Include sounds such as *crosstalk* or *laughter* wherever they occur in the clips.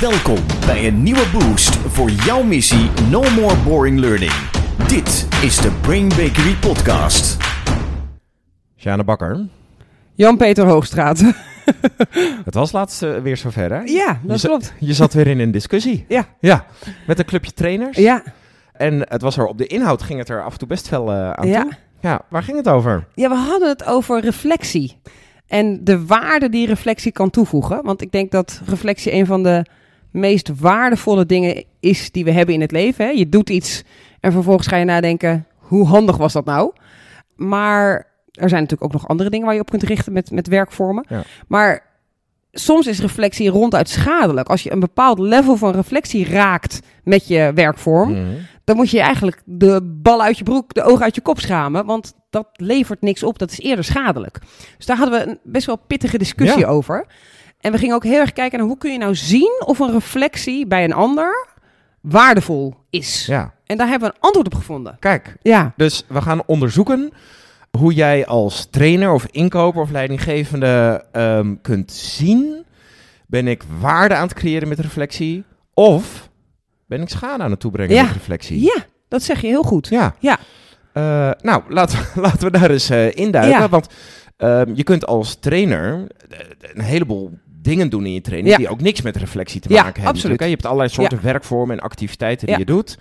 Welkom bij een nieuwe boost voor jouw missie No More Boring Learning. Dit is de Brain Bakery Podcast. Sjane Bakker, Jan-Peter Hoogstraat. *laughs* het was laatst eh, weer zover hè? ja, dat je, klopt. Je zat weer in een discussie. *laughs* Ja. Ja, met een clubje trainers. Ja, En het was er op de inhoud ging het er af en toe best wel eh, aan Ja. toe. Ja, waar ging het over? ja, we hadden het over reflectie. En de waarde die reflectie kan toevoegen. Want ik denk dat reflectie een van de meest waardevolle dingen is die we hebben in het leven. Hè? Je doet iets en vervolgens ga je nadenken, hoe handig was dat nou? Maar er zijn natuurlijk ook nog andere dingen waar je op kunt richten met, met werkvormen. Ja. Maar soms is reflectie ronduit schadelijk. Als je een bepaald level van reflectie raakt met je werkvorm, Mhm. dan moet je eigenlijk de bal uit je broek, de ogen uit je kop schamen. Want dat levert niks op. Dat is eerder schadelijk. Dus daar hadden we een best wel pittige discussie Ja. over. En we gingen ook heel erg kijken naar hoe kun je nou zien of een reflectie bij een ander waardevol is. Ja, En daar hebben we een antwoord op gevonden. kijk. Ja, Dus we gaan onderzoeken hoe jij als trainer of inkoper of leidinggevende ehm, kunt zien... ben ik waarde aan het creëren met reflectie of ben ik schade aan het toebrengen Ja. met reflectie? ja dat zeg je heel goed. Ja. Ja. Eh, nou, laten we, *laughs* laten we daar eens eh induiken. Ja. Want ehm, je kunt als trainer eh, een heleboel dingen doen in je training... Die ook niks met reflectie te maken hebben. absoluut. natuurlijk. Je hebt allerlei soorten werkvormen en activiteiten die je doet.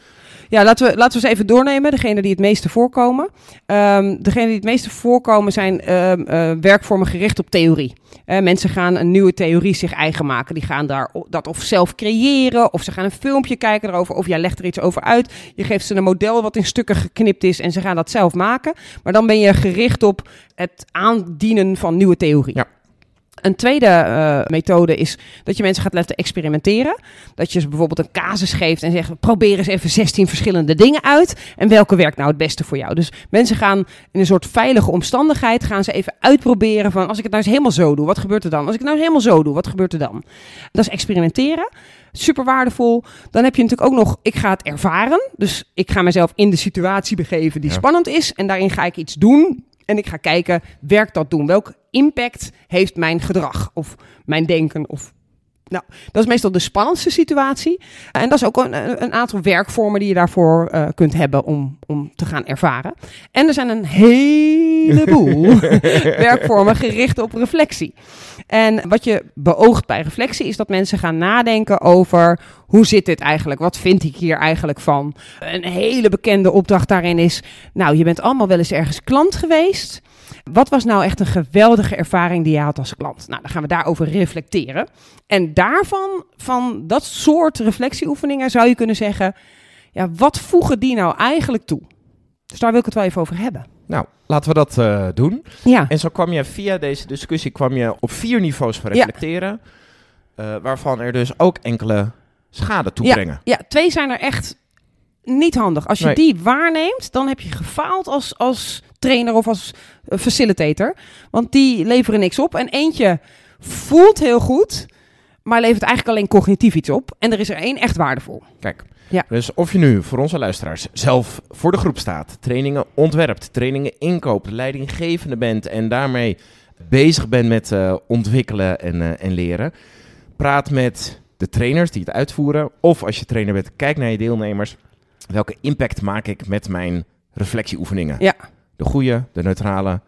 Ja, laten we, laten we eens even doornemen. Degene die het meeste voorkomen. Ehm degene die het meeste voorkomen zijn ehm, eh, werkvormen gericht op theorie. Eh, mensen gaan een nieuwe theorie zich eigen maken. Die gaan daar dat of zelf creëren, of ze gaan een filmpje kijken erover, of jij legt er iets over uit. Je geeft ze een model wat in stukken geknipt is en ze gaan dat zelf maken. Maar dan ben je gericht op het aandienen van nieuwe theorie. Ja. Een tweede eh, methode is dat je mensen gaat laten experimenteren. Dat je ze bijvoorbeeld een casus geeft en zegt: probeer eens even 16 verschillende dingen uit. En welke werkt nou het beste voor jou? Dus mensen gaan in een soort veilige omstandigheid gaan ze even uitproberen van als ik het nou eens helemaal zo doe, wat gebeurt er dan? Als ik het nou eens helemaal zo doe, wat gebeurt er dan? Dat is experimenteren. Super waardevol. Dan heb je natuurlijk ook nog, ik ga het ervaren. Dus ik ga mezelf in de situatie begeven die Ja. spannend is. En daarin ga ik iets doen. En ik ga kijken, werkt dat doen? Welk impact heeft mijn gedrag of mijn denken of nou, dat is meestal de spannendste situatie. En dat is ook een, een aantal werkvormen die je daarvoor eh, kunt hebben om, om te gaan ervaren. En er zijn een heleboel *laughs* werkvormen gericht op reflectie. En wat je beoogt bij reflectie is dat mensen gaan nadenken over hoe zit dit eigenlijk? Wat vind ik hier eigenlijk van? Een hele bekende opdracht daarin is, nou, je bent allemaal wel eens ergens klant geweest. Wat was nou echt een geweldige ervaring die je had als klant? Nou, dan gaan we daarover reflecteren. En daarvan, van dat soort reflectieoefeningen, zou je kunnen zeggen: ja, wat voegen die nou eigenlijk toe? Dus daar wil ik het wel even over hebben. Nou, laten we dat eh, doen. Ja, En zo kwam je via deze discussie kwam je op vier niveaus van Ja. reflecteren. eh, waarvan er dus ook enkele schade toebrengen. ja twee zijn er echt niet handig. Als je Nee. die waarneemt, dan heb je gefaald als, als trainer of als eh, facilitator. Want die leveren niks op. En eentje voelt heel goed, maar levert eigenlijk alleen cognitief iets op. En er is er één echt waardevol. Kijk, Ja. dus of je nu voor onze luisteraars zelf voor de groep staat, trainingen ontwerpt, trainingen inkoopt, leidinggevende bent en daarmee bezig bent met eh, ontwikkelen en, eh, en leren, praat met de trainers die het uitvoeren. Of als je trainer bent, kijk naar je deelnemers. Welke impact maak ik met mijn reflectieoefeningen? Ja. De goede, de neutrale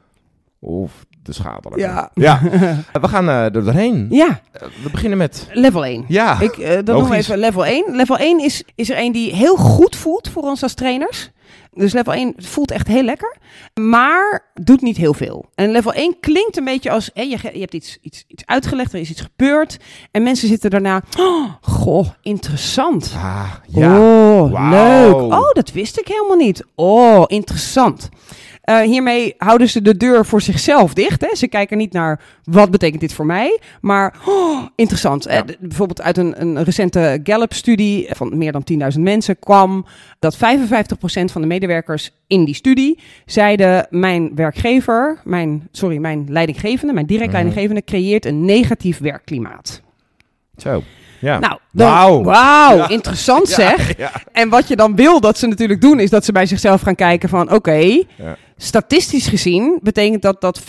of de schadelijke? Ja. ja. *laughs* We gaan eh, er doorheen. Ja, Eh, we beginnen met... level 1. Ja, Ik, eh dat noemen we logisch. even level 1. Level 1 is, is er een die heel goed voelt voor ons als trainers. Dus level 1 voelt echt heel lekker, maar doet niet heel veel. En level 1 klinkt een beetje als, je, je hebt iets, iets, iets uitgelegd, er is iets gebeurd. En mensen zitten daarna, oh, goh, interessant. Ah, ja. Oh, leuk. Oh, dat wist ik helemaal niet. Oh, interessant. Eh, hiermee houden ze de deur voor zichzelf dicht. Hè? Ze kijken niet naar wat betekent dit voor mij, maar oh, interessant. Eh, Ja. bijvoorbeeld uit een, een recente Gallup-studie van meer dan 10.000 mensen kwam dat 55% van de medewerkers in die studie zeiden: mijn werkgever, mijn sorry, mijn leidinggevende, mijn direct Mhm. leidinggevende creëert een negatief werkklimaat. Zo. Ja. Nou, dan, Wauw. Ja. interessant *laughs* zeg. Ja, En wat je dan wil dat ze natuurlijk doen, is dat ze bij zichzelf gaan kijken van, oké, Ja. Statistisch gezien betekent dat dat 55%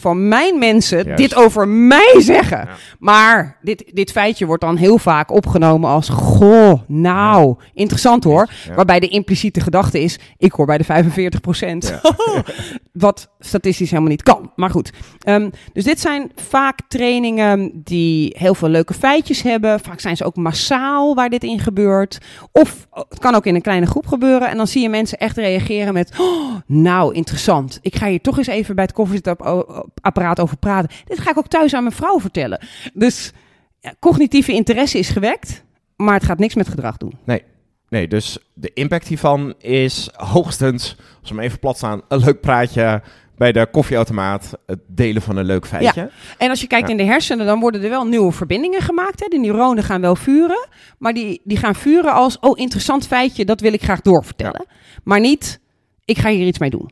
van mijn mensen Juist. dit over mij zeggen. Ja. Maar dit, dit feitje wordt dan heel vaak opgenomen als, goh, nou, interessant hoor. Ja. Waarbij de impliciete gedachte is, ik hoor bij de 45%. *laughs* Wat statistisch helemaal niet kan. Maar goed. Ehm, dus dit zijn vaak trainingen die heel veel leuke feitjes hebben. Vaak zijn ze ook massaal waar dit in gebeurt. Of oh, het kan ook in een kleine groep gebeuren. En dan zie je mensen echt reageren met... "Oh, nou, interessant. Ik ga hier toch eens even bij het koffiezetapparaat over praten. Dit ga ik ook thuis aan mijn vrouw vertellen. Dus ja, cognitieve interesse is gewekt. Maar het gaat niks met gedrag doen. Nee, dus de impact hiervan is hoogstens, als we hem even plat staan, een leuk praatje bij de koffieautomaat. Het delen van een leuk feitje. En als je kijkt Ja. in de hersenen, dan worden er wel nieuwe verbindingen gemaakt. Hè? De neuronen gaan wel vuren, maar die, die gaan vuren als... oh, interessant feitje, dat wil ik graag doorvertellen. Maar niet, ik ga hier iets mee doen.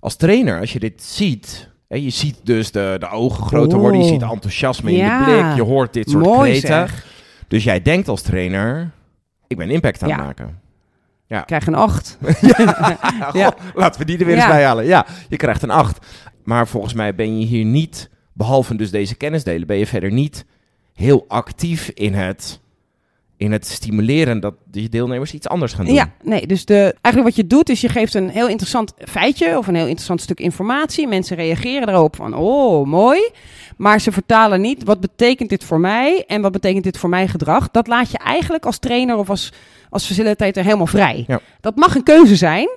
Als trainer, als je dit ziet, hè, je ziet dus de, de ogen groter worden, je ziet enthousiasme in Ja. de blik, je hoort dit soort Mooi kreten. zeg. Dus jij denkt als trainer, ik ben impact aan Ja. het maken. Ik krijg een acht. *laughs* Ja, *laughs* Ja. goh, laten we die er weer Ja. eens bij halen. Ja, je krijgt een 8. Maar volgens mij ben je hier niet, behalve dus deze kennis delen, ben je verder niet heel actief in het, in het stimuleren dat die deelnemers iets anders gaan doen. Ja, nee, dus de, eigenlijk wat je doet is je geeft een heel interessant feitje of een heel interessant stuk informatie. Mensen reageren erop van, oh, mooi. Maar ze vertalen niet, wat betekent dit voor mij en wat betekent dit voor mijn gedrag? Dat laat je eigenlijk als trainer of als, als facilitator helemaal vrij. Ja. Dat mag een keuze zijn,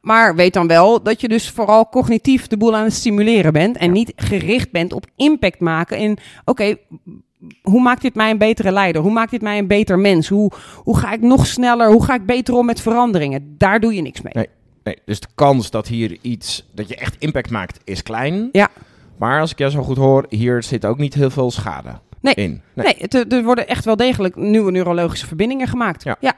maar weet dan wel dat je dus vooral cognitief de boel aan het stimuleren bent en Ja. niet gericht bent op impact maken in, oké, hoe maakt dit mij een betere leider? Hoe maakt dit mij een beter mens? Hoe, hoe ga ik nog sneller? Hoe ga ik beter om met veranderingen? Daar doe je niks mee. Nee. Nee, dus de kans dat hier iets, dat je echt impact maakt, is klein. Ja. Maar als ik jou zo goed hoor, hier zit ook niet heel veel schade Nee. in. Nee, het- er worden echt wel degelijk nieuwe neurologische verbindingen gemaakt. Ja. ja.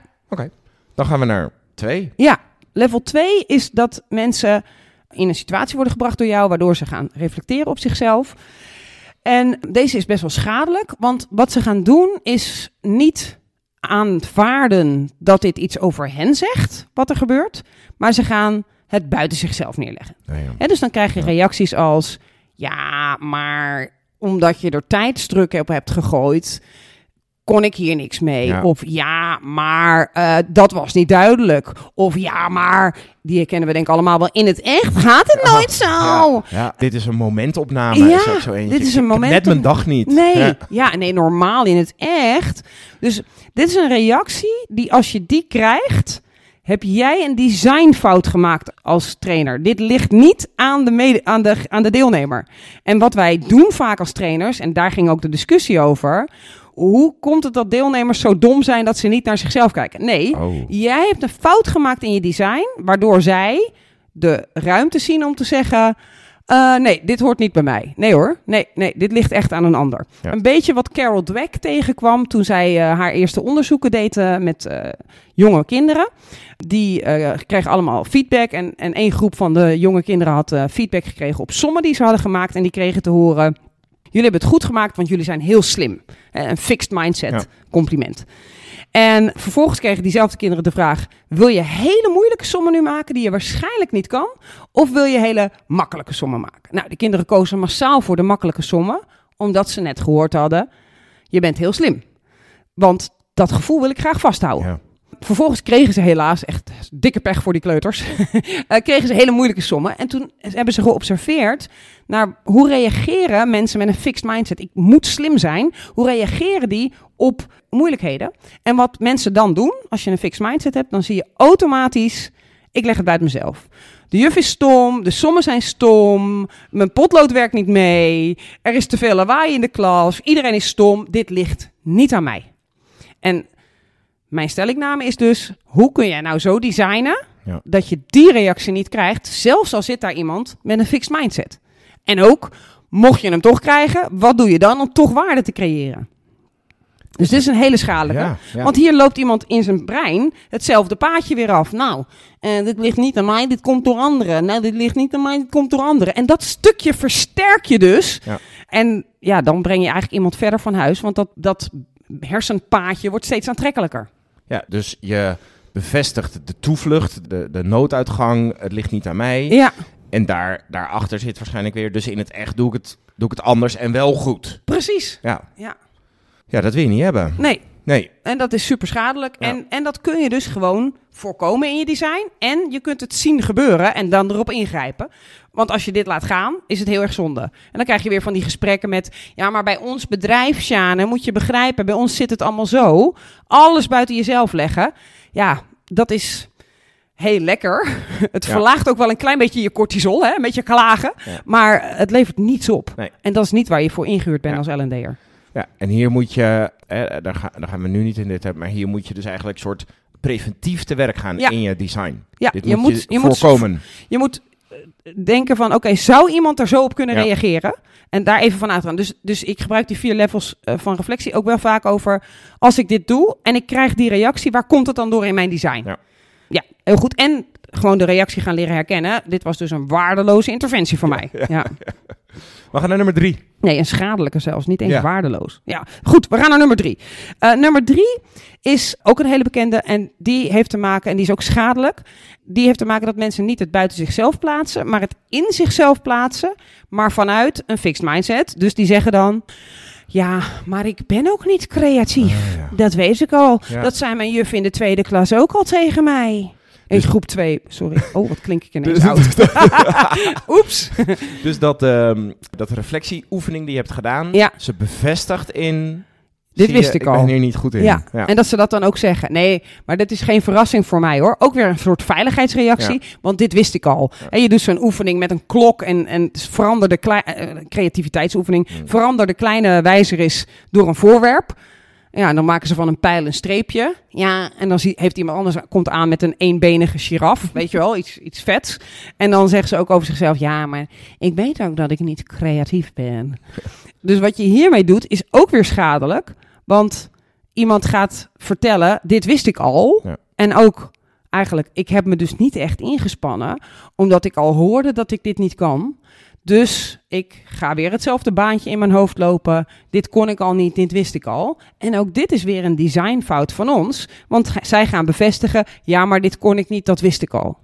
Dan gaan we naar twee. Ja, level 2 is dat mensen in een situatie worden gebracht door jou, waardoor ze gaan reflecteren op zichzelf. En deze is best wel schadelijk, want wat ze gaan doen is niet aanvaarden dat dit iets over hen zegt, wat er gebeurt, maar ze gaan het buiten zichzelf neerleggen. Hè, dus dan krijg je reacties als: ja, maar omdat je er tijdsdruk op hebt gegooid, kon ik hier niks mee. Ja. Of ja, maar eh, dat was niet duidelijk. Of ja, maar die herkennen we denk ik allemaal wel. In het echt gaat het nooit zo. Ja, ja, dit is een momentopname. Ja, is ook zo dit is een heb Net mijn dag niet. Nee, Ja. ja. nee, normaal in het echt. Dus dit is een reactie die als je die krijgt, heb jij een designfout gemaakt als trainer. Dit ligt niet aan de, mede, aan, de, aan de deelnemer. En wat wij doen vaak als trainers, en daar ging ook de discussie over. Hoe komt het dat deelnemers zo dom zijn dat ze niet naar zichzelf kijken? Nee, Oh. Jij hebt een fout gemaakt in je design, waardoor zij de ruimte zien om te zeggen: eh, nee, dit hoort niet bij mij. Nee hoor, nee, nee, dit ligt echt aan een ander. Ja. Een beetje wat Carol Dweck tegenkwam toen zij eh, haar eerste onderzoeken deed eh, met jonge kinderen. Die kregen allemaal feedback en, en één groep van de jonge kinderen had feedback gekregen op sommen die ze hadden gemaakt. En die kregen te horen: jullie hebben het goed gemaakt, want jullie zijn heel slim. Eh, Een fixed mindset, Ja. compliment. En vervolgens kregen diezelfde kinderen de vraag: wil je hele moeilijke sommen nu maken die je waarschijnlijk niet kan? Of wil je hele makkelijke sommen maken? Nou, de kinderen kozen massaal voor de makkelijke sommen, omdat ze net gehoord hadden: je bent heel slim. Want dat gevoel wil ik graag vasthouden. Ja. Vervolgens kregen ze helaas, echt dikke pech voor die kleuters, *laughs* eh, kregen ze hele moeilijke sommen. En toen hebben ze geobserveerd naar hoe reageren mensen met een fixed mindset. Ik moet slim zijn. Hoe reageren die op moeilijkheden? En wat mensen dan doen, als je een fixed mindset hebt, dan zie je automatisch, ik leg het buiten mezelf. De juf is stom, de sommen zijn stom, mijn potlood werkt niet mee, er is te veel lawaai in de klas, iedereen is stom, dit ligt niet aan mij. En mijn stellingname is dus, hoe kun jij nou zo designen Ja. dat je die reactie niet krijgt, zelfs al zit daar iemand met een fixed mindset. En ook, mocht je hem toch krijgen, wat doe je dan om toch waarde te creëren? Dus dit is een hele schadelijke. Ja, ja. Want hier loopt iemand in zijn brein hetzelfde paadje weer af. Nou, eh, dit ligt niet aan mij, dit komt door anderen. Nou, dit ligt niet aan mij, dit komt door anderen. En dat stukje versterk je dus. Ja. En ja, dan breng je eigenlijk iemand verder van huis. Want dat, dat hersenpaadje wordt steeds aantrekkelijker. Ja, dus je bevestigt de toevlucht, de, de nooduitgang, het ligt niet aan mij. Ja, En daar, daarachter zit waarschijnlijk weer, dus in het echt doe ik het, doe ik het anders en wel goed. precies. Ja, Ja. ja dat wil je niet hebben. Nee, Nee, En dat is super schadelijk. Ja. En, en dat kun je dus gewoon voorkomen in je design. En je kunt het zien gebeuren en dan erop ingrijpen. Want als je dit laat gaan, is het heel erg zonde. En dan krijg je weer van die gesprekken met... Ja, maar bij ons bedrijf, Sjane, moet je begrijpen... bij ons zit het allemaal zo. Alles buiten jezelf leggen. Ja, dat is heel lekker. *laughs* Het Ja. verlaagt ook wel een klein beetje je cortisol, hè? een beetje klagen. Ja. Maar het levert niets op. Nee. En dat is niet waar je voor ingehuurd bent als L&D'er. Ja, en hier moet je, hè, daar, ga, daar gaan we nu niet in dit hebben, maar hier moet je dus eigenlijk een soort preventief te werk gaan Ja. in je design. Ja, Dit je moet, moet, je, moet voorkomen. Je moet eh, denken van, oké, zou iemand er zo op kunnen Ja. reageren? En daar even van uitgaan. Dus, dus ik gebruik die vier levels eh, van reflectie ook wel vaak over... als ik dit doe en ik krijg die reactie... waar komt het dan door in mijn design? Ja. Ja, heel goed. En gewoon de reactie gaan leren herkennen. Dit was dus een waardeloze interventie voor mij. Ja. We gaan naar nummer drie. Nee, een schadelijke zelfs. Niet eens Ja. waardeloos. Ja, goed. We gaan naar nummer drie. Eh, nummer drie is ook een hele bekende. En die heeft te maken, en die is ook schadelijk. Die heeft te maken dat mensen niet het buiten zichzelf plaatsen, maar het in zichzelf plaatsen. Maar vanuit een fixed mindset. Dus die zeggen dan. Ja, maar ik ben ook niet creatief. Ah, ja. Dat weet ik al. Ja. Dat zei mijn juf in de tweede klas ook al tegen mij. In Dus- groep 2. Sorry. *laughs* Oh, wat klink ik ineens Dus, oud. *laughs* Oeps. dus dat, ehm, dat reflectieoefening die je hebt gedaan, Ja. ze bevestigt in... Dit je, wist ik al. ben hier niet goed in. Ja. ja. En dat ze dat dan ook zeggen. Nee, maar dat is geen verrassing voor mij hoor. Ook weer een soort veiligheidsreactie. Want dit wist ik al. En je doet zo'n oefening met een klok en, en verander de eh, creativiteitsoefening. Mm. Verander de kleine wijzer is door een voorwerp. Ja, en dan maken ze van een pijl een streepje. Ja, en dan zie, heeft iemand anders komt aan met een eenbenige giraf. *laughs* weet je wel, iets, iets vets. En dan zeggen ze ook over zichzelf: Ja, maar ik weet ook dat ik niet creatief ben. Dus wat je hiermee doet, is ook weer schadelijk. Want iemand gaat vertellen: Dit wist ik al. Ja. En ook eigenlijk, ik heb me dus niet echt ingespannen, omdat ik al hoorde dat ik dit niet kan. Dus ik ga weer hetzelfde baantje in mijn hoofd lopen. Dit kon ik al niet, dit wist ik al. En ook dit is weer een designfout van ons. Want zij gaan bevestigen, ja, maar dit kon ik niet, dat wist ik al.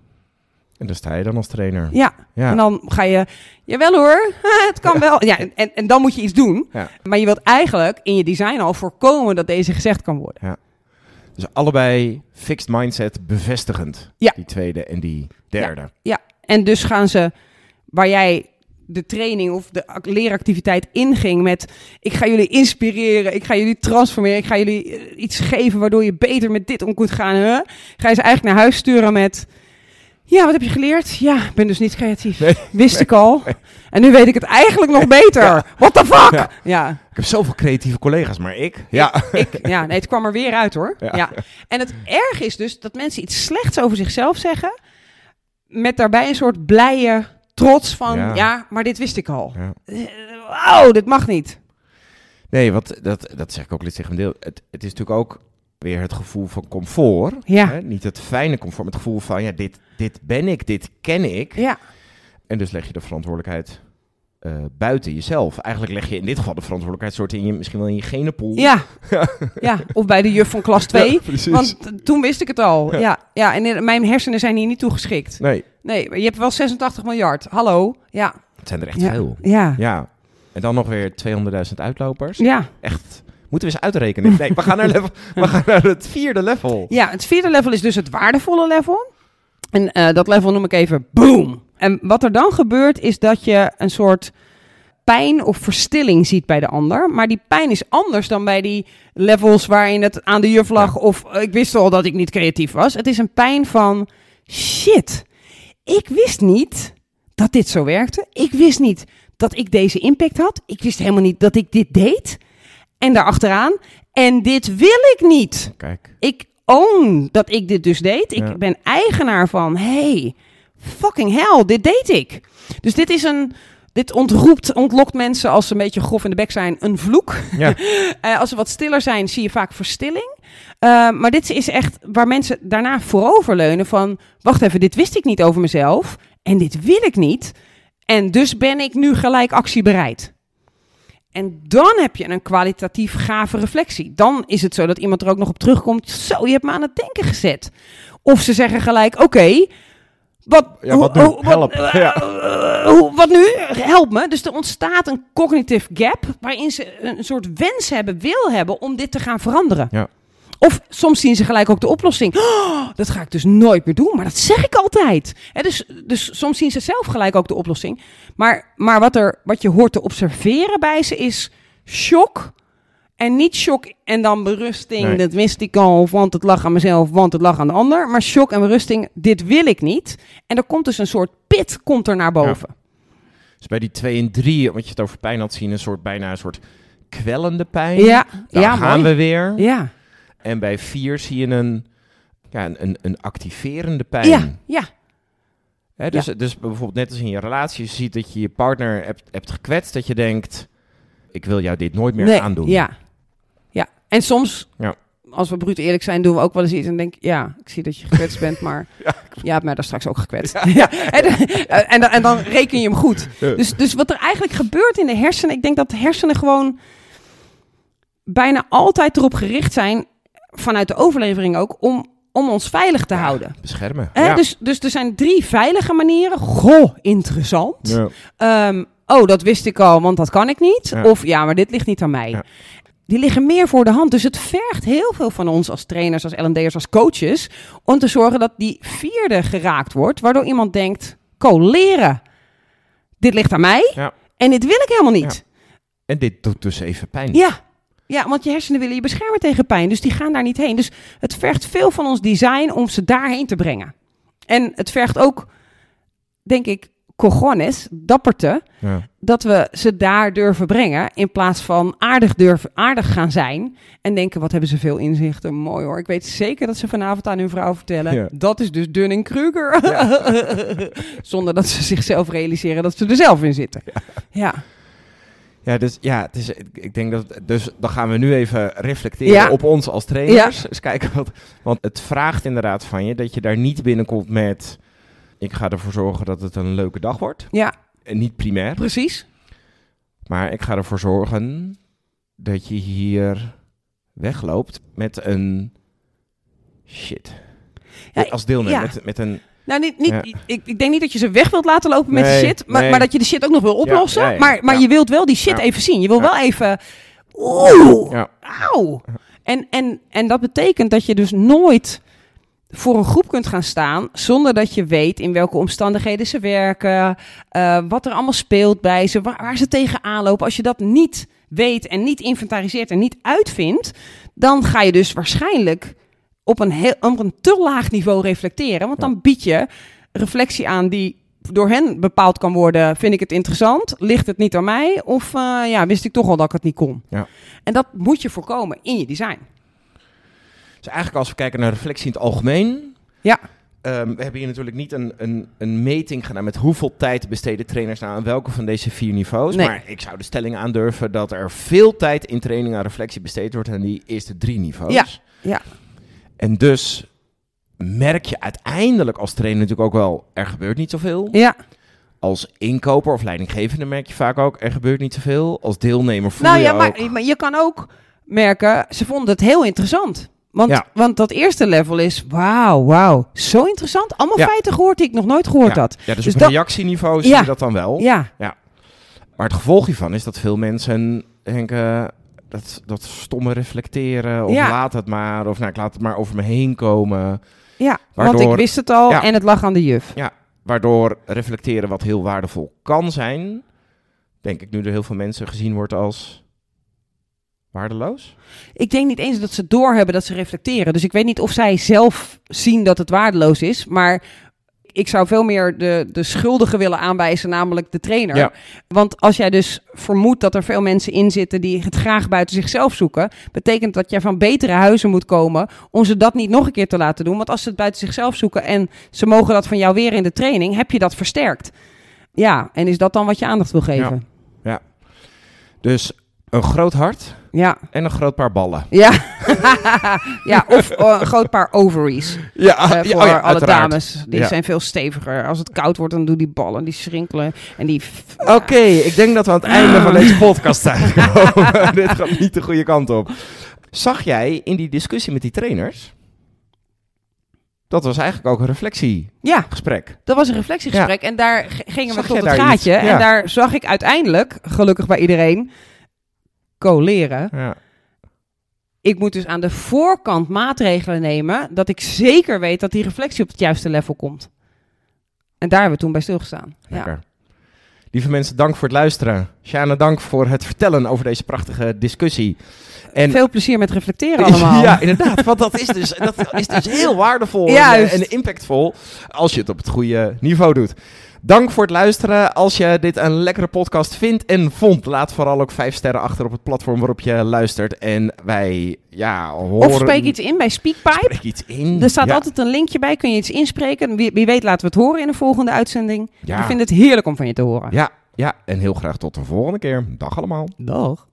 En daar sta je dan als trainer. Ja, Ja. en dan ga je, jawel hoor, *laughs* het kan wel. Ja, en, en dan moet je iets doen. Ja. Maar je wilt eigenlijk in je design al voorkomen dat deze gezegd kan worden. Dus allebei fixed mindset bevestigend. Ja. Die tweede en die derde. En dus gaan ze, waar jij de training of de ac- leeractiviteit inging met... ik ga jullie inspireren, ik ga jullie transformeren... ik ga jullie eh, iets geven waardoor je beter met dit om kunt gaan. Hè? Ga je ze eigenlijk naar huis sturen met... Ja, wat heb je geleerd? Ja, ik ben dus niet creatief. Nee, Wist ik al. En nu weet ik het eigenlijk nog beter. What the fuck? Ja. Ja. Ik heb zoveel creatieve collega's, maar ik... Ja. Ik, ja, nee, het kwam er weer uit hoor. Ja. Ja. En het erg is dus dat mensen iets slechts over zichzelf zeggen. Met daarbij een soort blije trots van, Ja. ja, maar dit wist ik al. ja. Wauw, dit mag niet. Nee, wat, dat, dat zeg ik ook licht tegen een deel. Het, het is natuurlijk ook weer het gevoel van comfort. Ja. Hè? Niet het fijne comfort, maar het gevoel van... Ja, dit, dit ben ik, dit ken ik. Ja, En dus leg je de verantwoordelijkheid eh, buiten jezelf. Eigenlijk leg je in dit geval de verantwoordelijkheid soort in je, misschien wel in je genenpool. *laughs* ja. ja. Of bij de juf van klas 2. Ja, precies. want toen wist ik het al. Ja. Ja, ja. en in- mijn hersenen zijn hier niet toegeschikt. Nee, Nee, je hebt wel 86 miljard. Hallo. Ja. het zijn er echt ja. veel. Ja. Ja. En dan nog weer 200.000 uitlopers. Ja. Echt. Moeten we eens uitrekenen? Nee, we gaan naar, level, we gaan naar het vierde level. Ja, het vierde level is dus het waardevolle level. En eh, dat level noem ik even boom. En wat er dan gebeurt is dat je een soort pijn of verstilling ziet bij de ander. Maar die pijn is anders dan bij die levels waarin het aan de juf lag of eh, ik wist al dat ik niet creatief was. Het is een pijn van shit. Ik wist niet dat dit zo werkte. Ik wist niet dat ik deze impact had. Ik wist helemaal niet dat ik dit deed. En daarachteraan. En dit wil ik niet Kijk. ik own dat ik dit dus deed. Ik Ja. ben eigenaar van, hey, fucking hell, dit deed ik. Dus dit is een, dit ontroept, ontlokt mensen als ze een beetje grof in de bek zijn, een vloek. Ja. *laughs* Eh, als ze wat stiller zijn, zie je vaak verstilling. Eh, maar dit is echt waar mensen daarna vooroverleunen van, wacht even, dit wist ik niet over mezelf en dit wil ik niet. En dus ben ik nu gelijk actiebereid. En dan heb je een kwalitatief gave reflectie. Dan is het zo dat iemand er ook nog op terugkomt. Zo, je hebt me aan het denken gezet. Of ze zeggen gelijk, oké, wat, Ja, wat nu? Help. Wat, Ja. eh, hoe- wat nu? Help me. Dus er ontstaat een cognitive gap waarin ze een soort wens hebben, wil hebben om dit te gaan veranderen. Ja. Of soms zien ze gelijk ook de oplossing. Oh, *gasps* dat ga ik dus nooit meer doen, maar dat zeg ik altijd. Dus, dus soms zien ze zelf gelijk ook de oplossing. Maar, maar wat, er, wat je hoort te observeren bij ze is shock. En niet shock en dan berusting, Nee. dat wist ik al, want het lag aan mezelf, want het lag aan de ander. Maar shock en berusting, dit wil ik niet. En er komt dus een soort pit komt er naar boven. Dus bij die 2 en 3, wat je het over pijn had zien, een soort bijna een soort kwellende pijn. Ja, Daar ja, gaan mooi. we weer. Ja, En bij 4 zie je een, ja, een, een, een activerende pijn. ja, ja, Hè, dus, dus bijvoorbeeld net als in je relatie, je ziet dat je je partner hebt, hebt gekwetst, dat je denkt, ik wil jou dit nooit meer Nee, aandoen. Ja. En soms, Ja. als we bruut eerlijk zijn, doen we ook wel eens iets en denk ja, ik zie dat je gekwetst bent, maar *laughs* ja, hebt mij daar straks ook gekwetst. Ja. *laughs* En, eh, en, dan- en dan reken je hem goed. Dus, dus wat er eigenlijk gebeurt in de hersenen, ik denk dat de hersenen gewoon bijna altijd erop gericht zijn, vanuit de overlevering ook, om, om ons veilig te houden. Beschermen. Hè, ja. dus, dus er zijn drie veilige manieren. Goh, interessant. Ja. Ehm, oh, dat wist ik al, want dat kan ik niet. Of ja, maar dit ligt niet aan mij. Ja. Die liggen meer voor de hand. Dus het vergt heel veel van ons als trainers, als L&D'ers, als coaches... om te zorgen dat die vierde geraakt wordt... waardoor iemand denkt, leren. Dit ligt aan mij Ja. en dit wil ik helemaal niet. En dit doet dus even pijn. Ja. ja, want je hersenen willen je beschermen tegen pijn. Dus die gaan daar niet heen. Dus het vergt veel van ons design om ze daarheen te brengen. En het vergt ook, denk ik, cojones, dapperte Ja. dat we ze daar durven brengen. In plaats van aardig, durven, aardig gaan zijn. En denken, wat hebben ze veel inzichten. Mooi hoor. Ik weet zeker dat ze vanavond aan hun vrouw vertellen. Ja. Dat is dus Dunning-Kruger. *laughs* Zonder dat ze zichzelf realiseren dat ze er zelf in zitten. Ja, Ja, dus ja, het is, ik- denk dat. Dus dan gaan we nu even reflecteren op ons als trainers. Eens kijken wat. Want het vraagt inderdaad van je dat je daar niet binnenkomt met. Ik ga ervoor zorgen dat het een leuke dag wordt. ja En niet primair. precies. Maar ik ga ervoor zorgen dat je hier wegloopt met een. Shit. Ja, als deelnemer. ja. Met, met een. Nou, niet, niet, Ja. ik, ik denk niet dat je ze weg wilt laten lopen met Nee, de shit. Maar, nee. maar dat je de shit ook nog wil oplossen. ja, ja. Maar, maar je wilt wel die shit even zien. Je wil wel even... Oeh, auw. En, en, en dat betekent dat je dus nooit voor een groep kunt gaan staan zonder dat je weet in welke omstandigheden ze werken, eh, wat er allemaal speelt bij ze, waar, waar ze tegenaan lopen. Als je dat niet weet en niet inventariseert en niet uitvindt, dan ga je dus waarschijnlijk op een, heel, op een te laag niveau reflecteren. Want dan bied je reflectie aan die door hen bepaald kan worden. Vind ik het interessant? Ligt het niet aan mij? Of eh, ja, wist ik toch al dat ik het niet kon? Ja. En dat moet je voorkomen in je design. Dus eigenlijk als we kijken naar reflectie in het algemeen. Ja. Ehm, we hebben hier natuurlijk niet een, een, een meting gedaan met hoeveel tijd besteden trainers nou aan welke van deze vier niveaus. Nee. Maar ik zou de stelling aandurven dat er veel tijd in training aan reflectie besteed wordt aan die eerste drie niveaus. Ja, ja. En dus merk je uiteindelijk als trainer natuurlijk ook wel, er gebeurt niet zoveel. Ja, Als inkoper of leidinggevende merk je vaak ook, er gebeurt niet zoveel. Als deelnemer voel nou je ja, ook... maar, maar je kan ook merken, ze vonden het heel interessant. Want, Ja. want dat eerste level is, wauw, wauw, zo interessant. Allemaal Ja. feiten gehoord die ik nog nooit gehoord ja, had. ja, dus, Dus op dat- reactieniveau zie Ja. je dat dan wel. Ja, Maar het gevolg hiervan is dat veel mensen denken dat, dat stomme reflecteren of Ja. laat het maar of nou ik laat het maar over me heen komen. ja want Waardoor- ik wist het al Ja. en het lag aan de juf. Waardoor reflecteren wat heel waardevol kan zijn, denk ik nu door heel veel mensen gezien wordt als waardeloos. Ik denk niet eens dat ze doorhebben dat ze reflecteren. Dus ik weet niet of zij zelf zien dat het waardeloos is. Maar ik zou veel meer de, de schuldige willen aanwijzen, namelijk de trainer. Ja. Want als jij dus vermoedt dat er veel mensen in zitten die het graag buiten zichzelf zoeken, betekent dat jij van betere huizen moet komen om ze dat niet nog een keer te laten doen. Want als ze het buiten zichzelf zoeken en ze mogen dat van jou weer in de training, heb je dat versterkt. Ja, en is dat dan wat je aandacht wil geven? Dus Een groot hart Ja, en een groot paar ballen. ja. *laughs* ja of eh, een groot paar ovaries. Ja, eh, ja, voor oh ja, alle uiteraard. dames. Die Ja. zijn veel steviger. Als het koud wordt, dan doen die ballen, die schrinkelen. En die... Oké, ik denk dat we aan het einde van deze podcast zijn gekomen. *laughs* Dit gaat niet de goede kant op. Zag jij in die discussie met die trainers... Dat was eigenlijk ook een reflectiegesprek. Ja, dat was een reflectiegesprek. En daar gingen we Zag tot het gaatje. En daar zag ik uiteindelijk, gelukkig bij iedereen, coleren. Ja. Ik moet dus aan de voorkant maatregelen nemen... dat ik zeker weet dat die reflectie op het juiste level komt. En daar hebben we toen bij stilgestaan. Ja. Lieve mensen, dank voor het luisteren. Sjane, dank voor het vertellen over deze prachtige discussie. En Veel plezier met reflecteren *laughs* allemaal. Ja, *laughs* inderdaad. Want dat is dus, dat is dus heel waardevol *laughs* en, Juist. en impactvol als je het op het goede niveau doet. Dank voor het luisteren. Als je dit een lekkere podcast vindt en vond, laat vooral ook vijf sterren achter op het platform waarop je luistert. En wij, ja, horen... Of spreek iets in bij Speakpipe. Spreek iets in. Er staat Ja. altijd een linkje bij, kun je iets inspreken. Wie, wie weet laten we het horen in een volgende uitzending. Ja. Ik vind het heerlijk om van je te horen. Ja, ja, en heel graag tot de volgende keer. Dag allemaal. Dag.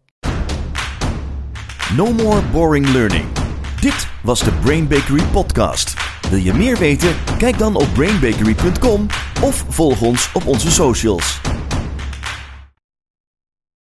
No more boring learning. Dit was de Brain Bakery podcast. Wil je meer weten? Kijk dan op brainbakery.com of volg ons op onze socials.